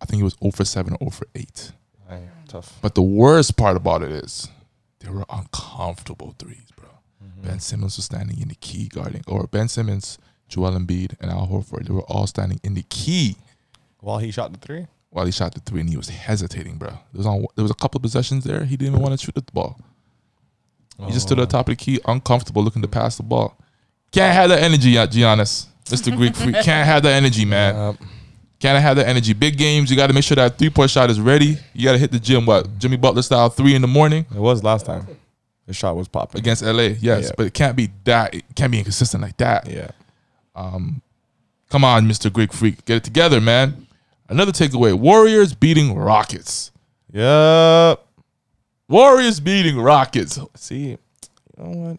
I think it was 0 for 7 or 0 for 8. Aye, tough. But the worst part about it is they were uncomfortable threes, bro. Mm-hmm. Ben Simmons was standing in the key guarding, or Ben Simmons, Joel Embiid, and Al Horford. They were all standing in the key While he shot the three. while he shot the three, and he was hesitating, bro. There was on, there was a couple of possessions there. He didn't even want to shoot the ball. He just stood Oh. at the top of the key, uncomfortable, looking to pass the ball. Can't have that energy, Giannis. Mr. Greek Freak. Can't have that energy, man. Yep. Can't have that energy. Big games, you got to make sure that three point shot is ready. You got to hit the gym, what? Jimmy Butler style, three in the morning It was last time. The shot was popping. against LA. Yes, Yeah. but it can't be that. It can't be inconsistent like that. Yeah. Um, Come on, Mr. Greek Freak. Get it together, man. Another takeaway Warriors beating Rockets. Yep. Warriors beating Rockets. See, you know what?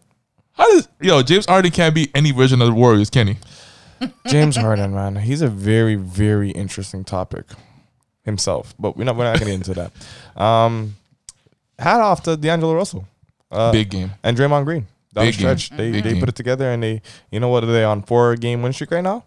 How does, yo, James Harden can't be any version of the Warriors, can he? James Harden, man, he's a very, very interesting topic himself. But we're not we're not gonna get into that. Um, hat off to D'Angelo Russell. Uh, Big game. and Draymond Green. Down the Big game. stretch, they Big they game. put it together and they, you know what? Are they on four game win streak right now?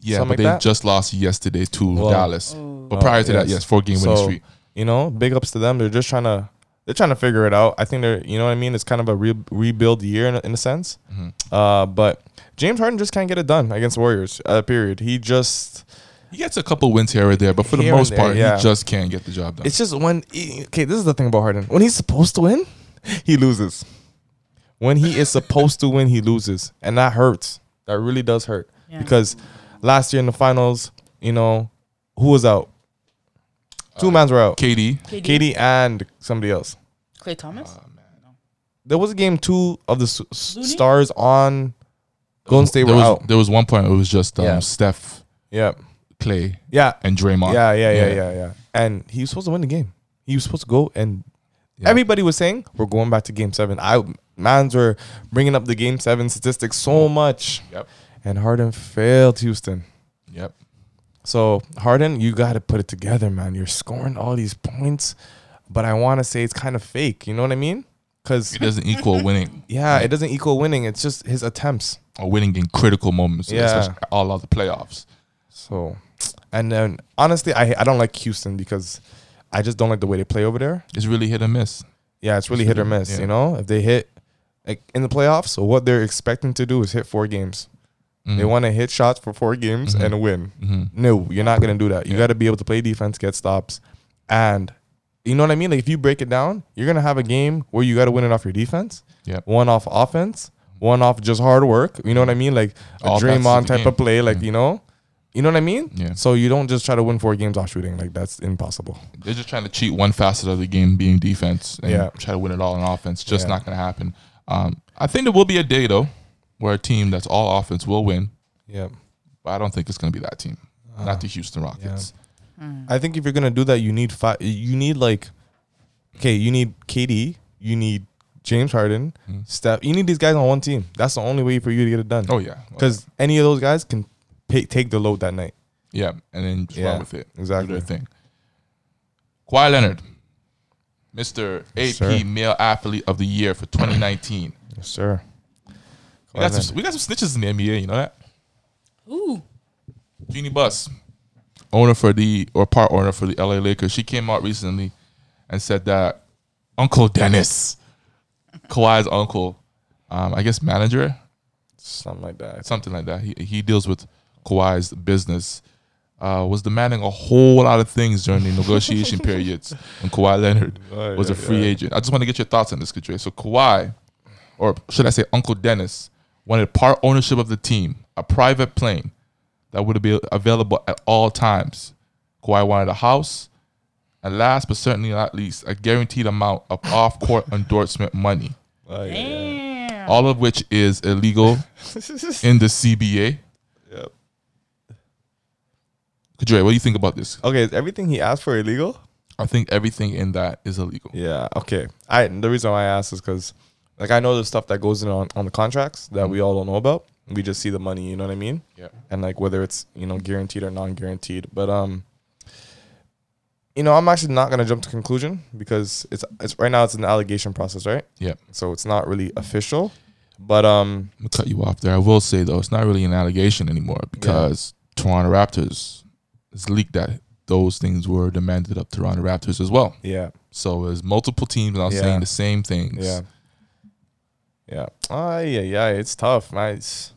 Yeah, Something but like they that? just lost yesterday to Well, Dallas. Oh. But prior to that, yes. yes, four game winning So, streak. You know, big ups to them. They're just trying to they're trying to figure it out. I think they're you know what I mean. It's kind of a re- rebuild year in a, in a sense. Mm-hmm. Uh, but James Harden just can't get it done against Warriors. Uh, period. He just He gets a couple wins here or there, but for the most there, part, yeah. he just can't get the job done. It's just when he- okay, this is the thing about Harden. When he's supposed to win, <laughs> he loses. When he is supposed to win, he loses, and that hurts. That really does hurt Yeah. because last year in the finals, you know, who was out? Two mans were out. KD. KD, Katie and somebody else. Klay Thompson. There was a game two of the s- s- stars on Golden State there were was, out. There was one point it was just um, Yeah. Steph, Yeah, Clay, yeah, and Draymond. yeah, yeah, yeah, Yeah. yeah, yeah. And he was supposed to win the game. He was supposed to go and Yeah. Everybody was saying we're going back to game seven. I mans were bringing up the game seven statistics so much, Yep. and Harden failed Houston. Yep. So Harden, you got to put it together, man. You're scoring all these points, but I want to say it's kind of fake. You know what I mean? Because It doesn't equal <laughs> winning. yeah, it doesn't equal winning. It's just his attempts. Or winning in critical moments, Yeah. especially all of the playoffs. So, and then honestly, I I don't like Houston because I just don't like the way they play over there. It's really hit or miss. Yeah, it's really hit or miss. Yeah. You know, if they hit like in the playoffs, so what they're expecting to do is hit four games. They want to hit shots for four games Mhm. and win. hmm No, you're not gonna do that. You Yeah. got to be able to play defense, get stops, and you know what I mean. Like if you break it down, you're gonna have a game where you got to win it off your defense, Yeah. one off offense, one off just hard work. You know what I mean? Like a All Draymond type game. of play. Like Yeah. you know, you know what I mean. Yeah. So you don't just try to win four games off shooting. Like that's impossible. They're just trying to cheat one facet of the game, being defense, and Yeah. try to win it all on offense. Just Yeah. not going to happen. Um, I think there will be a day though where a team that's all offense will win, Yeah. but I don't think it's going to be that team, not the Houston Rockets. I think if you're gonna do that, you need five. You need like, okay, you need KD, you need James Harden, Mhm. Steph. You need these guys on one team. That's the only way for you to get it done. Oh yeah, because any of those guys can pay, take the load that night. yeah, and then just Yeah, run with it. Do exactly. their thing. Kawhi Leonard, Mr. Yes, AP sir. Male Athlete of the Year for 2019. Yes, sir. We, got some, we got some snitches in the NBA. You know that? Ooh. Jeanie Buss, owner for the or part owner for the LA Lakers, she came out recently and said that Uncle Dennis, Kawhi's uncle, um, I guess manager, Something like that. something like that. He he deals with Kawhi's business. Uh, was demanding a whole lot of things during the negotiation <laughs> periods when Kawhi Leonard <laughs> Oh, was a free yeah. agent. I just want to get your thoughts on this, Kadre. So Kawhi, or should I say Uncle Dennis, wanted part ownership of the team, a private plane that would be available at all times. Kawhi wanted a house, and last but certainly not least, a guaranteed amount of <laughs> off-court endorsement money, Oh, yeah, yeah. Damn. all of which is illegal <laughs> in the CBA. Yep. Kadre, what do you think about this? Okay, is everything he asked for illegal? I think everything in that is illegal. Yeah. Okay. I the reason why I asked is because, like, I know the stuff that goes in on, on the contracts that we all don't know about. We just see the money. You know what I mean? Yeah. and like whether it's you know guaranteed or non-guaranteed but um you know i'm actually not going to jump to conclusion because it's it's right now it's an allegation process right Yeah. so it's not really official but um I'm gonna cut you off there. I will say though, it's not really an allegation anymore because Toronto Raptors has leaked that those things were demanded of Toronto Raptors as well. Yeah. So there's multiple teams now Yeah. saying the same things. Yeah. Yeah. Oh yeah, yeah. It's tough, man. It's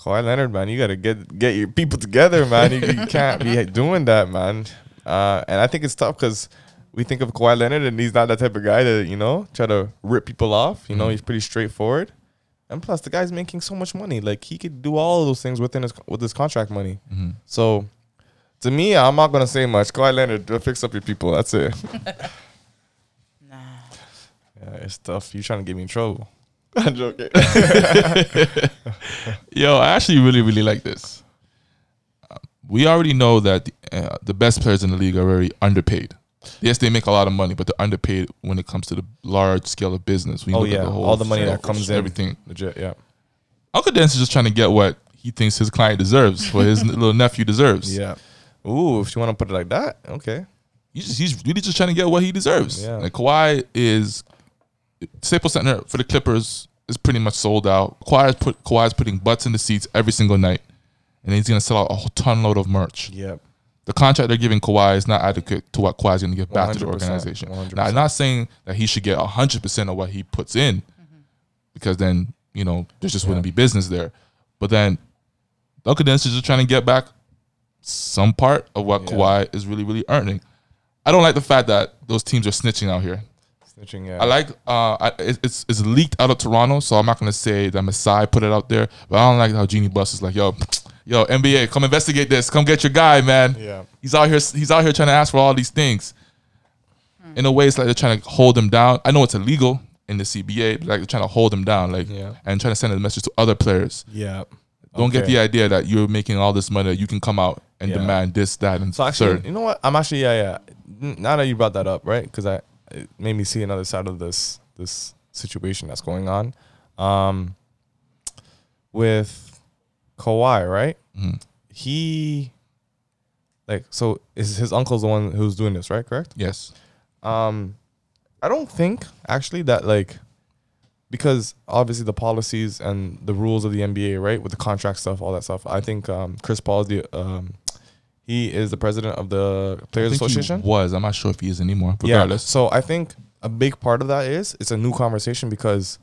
Kawhi Leonard, man. You gotta get get your people together, man. You, you can't be <laughs> doing that, man. Uh, and I think it's tough because we think of Kawhi Leonard, and he's not that type of guy to you know try to rip people off. You know, Mhm. he's pretty straightforward. And plus, the guy's making so much money. Like he could do all of those things within his with his contract money. Mhm. So, to me, I'm not gonna say much. Kawhi Leonard, uh, fix up your people. That's it. <laughs> Nah. Yeah, it's tough. You're trying to get me in trouble? <laughs> I'm joking. <laughs> Yo, I actually really, really like this. We already know that the, uh, the best players in the league are very underpaid. Yes, they make a lot of money, but they're underpaid when it comes to the large scale of business. When Oh, look at yeah, the whole all the money that comes in. everything. Legit, yeah. Uncle Dennis is just trying to get what he thinks his client deserves, what his <laughs> little nephew deserves. Yeah. Ooh, if you want to put it like that, okay. He's, just, he's really just trying to get what he deserves. Yeah. Like Kawhi is Staples Center for the Clippers is pretty much sold out. Kawhi's put Kawhi's putting butts in the seats every single night, and he's gonna sell out a whole ton load of merch. Yep. The contract they're giving Kawhi is not adequate to what Kawhi's gonna give back to the organization. 100%. Now, I'm not saying that he should get hundred percent of what he puts in, because then you know there just wouldn't be business there. But then Duncan Dennis is just trying to get back some part of what Yeah. Kawhi is really, really earning. I don't like the fact that those teams are snitching out here. Snitching, yeah. I like uh, I, it's it's leaked out of Toronto, so I'm not gonna say that Masai put it out there, but I don't like how Jeanie Buss is like, yo, <tsk> yo, NBA, come investigate this, come get your guy, man. Yeah. He's out here, he's out here trying to ask for all these things. In a way, it's like they're trying to hold him down. I know it's illegal in the CBA, but like they're trying to hold him down, like, Yeah. and trying to send a message to other players. Yeah. Don't get the idea that you're making all this money, you can come out and Yeah. demand this, that, and So actually, third. you know what? I'm actually yeah yeah. Now that you brought that up, right? Because I it made me see another side of this this situation that's going on. Um, with Kawhi, right? Mhm. He like so is his uncle's the one who's doing this, right? Correct. Yes. Um, I don't think actually that like because obviously the policies and the rules of the NBA, right, with the contract stuff, all that stuff. I think um, Chris Paul is the um, he is the president of the Players Association. was. I'm not sure if he is anymore. Yeah. Regardless. So I think a big part of that is it's a new conversation because,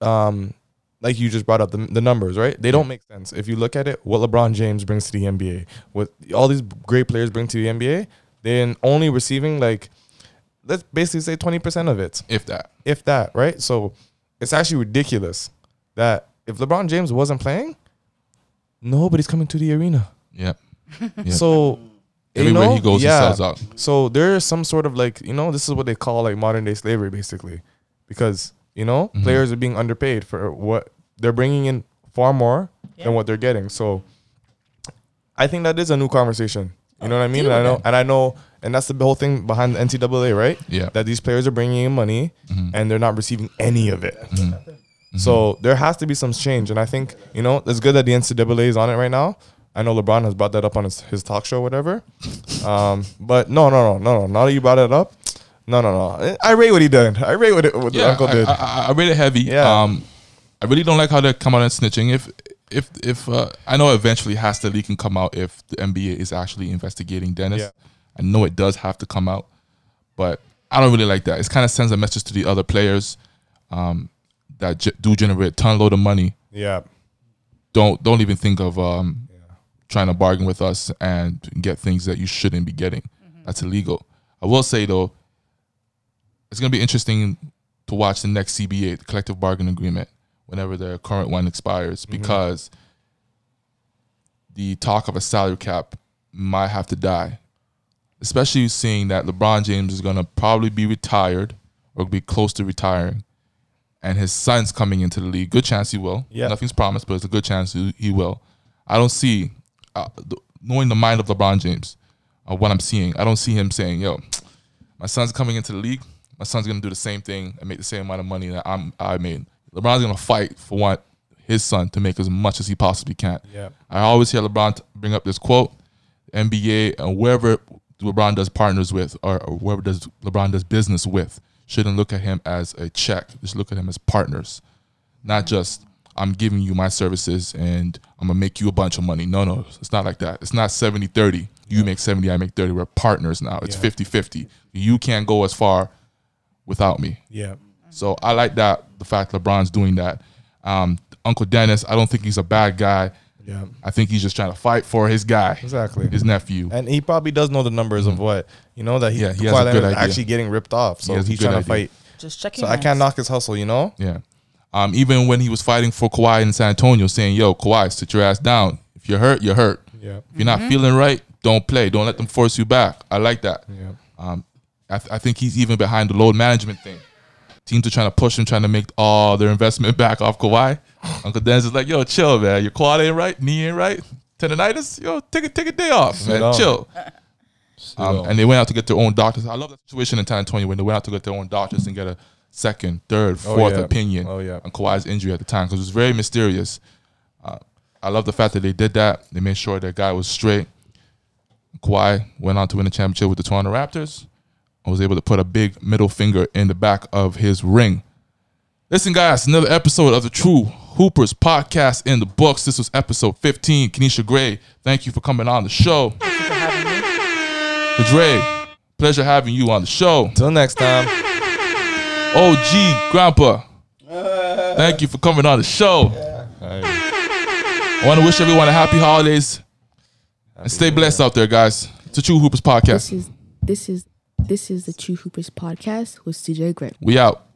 um, like you just brought up the, the numbers, right? They don't make sense if you look at it. What LeBron James brings to the NBA, what all these great players bring to the NBA, then only receiving like, let's basically say twenty percent of it, If that. if that, right? So it's actually ridiculous that if LeBron James wasn't playing, nobody's coming to the arena. Yep. Yeah. So you Everywhere know, he goes, yeah. he sells out. So there is some sort of like you know this is what they call like modern day slavery basically, because you know Mhm. players are being underpaid for what they're bringing in far more Yeah. than what they're getting. So I think that is a new conversation. You know what I mean? And I know, and I know, and that's the whole thing behind the NCAA, right? Yeah. That these players are bringing in money Mhm. and they're not receiving any of it. Mhm. So there has to be some change, and I think you know it's good that the NCAA is on it right now. I know LeBron has brought that up on his, his talk show, whatever. Um, but no, no, no, no, no. Now that you brought it up, no, no, no. I rate what he did. I rate what, it, what the uncle I, did. I, I, I rate it heavy. Yeah. Um, I really don't like how they come out and snitching. If if if uh, I know eventually has to leak and come out if the NBA is actually investigating Dennis. Yeah. I know it does have to come out, but I don't really like that. It kind of sends a message to the other players um, that ge- do generate a ton load of money. yeah, Don't don't even think of um, trying to bargain with us and get things that you shouldn't be getting. Mm-hmm. That's illegal. I will say though, it's gonna be interesting to watch the next CBA, the collective bargaining agreement, whenever the current one expires, mm-hmm. because the talk of a salary cap might have to die. Especially seeing that LeBron James is gonna probably be retired or be close to retiring, and his son's coming into the league. Good chance he will. Yeah. Nothing's promised, but it's a good chance he, he will. I don't see, uh, th- knowing the mind of LeBron James, uh, what I'm seeing, I don't see him saying, "Yo, my son's coming into the league. My son's gonna do the same thing and make the same amount of money that I'm I made." LeBron's gonna fight for what his son to make as much as he possibly can. yeah, I always hear LeBron bring up this quote: "NBA and wherever LeBron does partners with, or, or wherever does LeBron does business with, shouldn't look at him as a check. Just look at him as partners, not just I'm giving you my services and I'm gonna make you a bunch of money. No, no, it's not like that. It's not 70-30 You make 70, I make 30. We're partners now. It's Yeah. 50 50. You can't go as far without me. Yeah. So I like that, the fact LeBron's doing that. Um, Uncle Dennis, I don't think he's a bad guy. Yeah. I think he's just trying to fight for his guy, Exactly. his nephew. And he probably does know the numbers of what you know that he, Yeah, he has a good is idea. actually getting ripped off. So has he's good trying to fight. Just checking. So I can't knock his hustle. You know. Yeah. Um, even when he was fighting for Kawhi in San Antonio, saying, "Yo, Kawhi, sit your ass down. If you're hurt, you're hurt. Yeah. If you're not feeling right, don't play. Don't let them force you back." I like that. Yeah. Um, I, th- I think he's even behind the load management thing. Teams are trying to push him, trying to make all their investment <laughs> back off Kawhi. Uncle Dennis is like, "Yo, chill, man. Your quad ain't right, knee ain't right, tendonitis. Yo, take a take a day off, man. down. Chill." Um, and they went out to get their own doctors. I love that situation in San Antonio when they went out to get their own doctors and get a second, third, Oh, fourth yeah. opinion Oh, yeah. on Kawhi's injury at the time because it was very mysterious. Uh, I love the fact that they did that. They made sure that guy was straight. Kawhi went on to win the championship with the Toronto Raptors and was able to put a big middle finger in the back of his ring. Listen, guys, another episode of the True Hoopers podcast in the books. This was episode 15. Kenesha Gray, thank you for coming on the show. Thank you for having me. Dre, pleasure having you on the show. Till next time. OG Grandpa, thank you for coming on the show. I want to wish everyone a happy holidays and stay blessed out there, guys. It's a True Hoopers podcast. This is this is this is the True Hoopers podcast with CJ Gray. We out.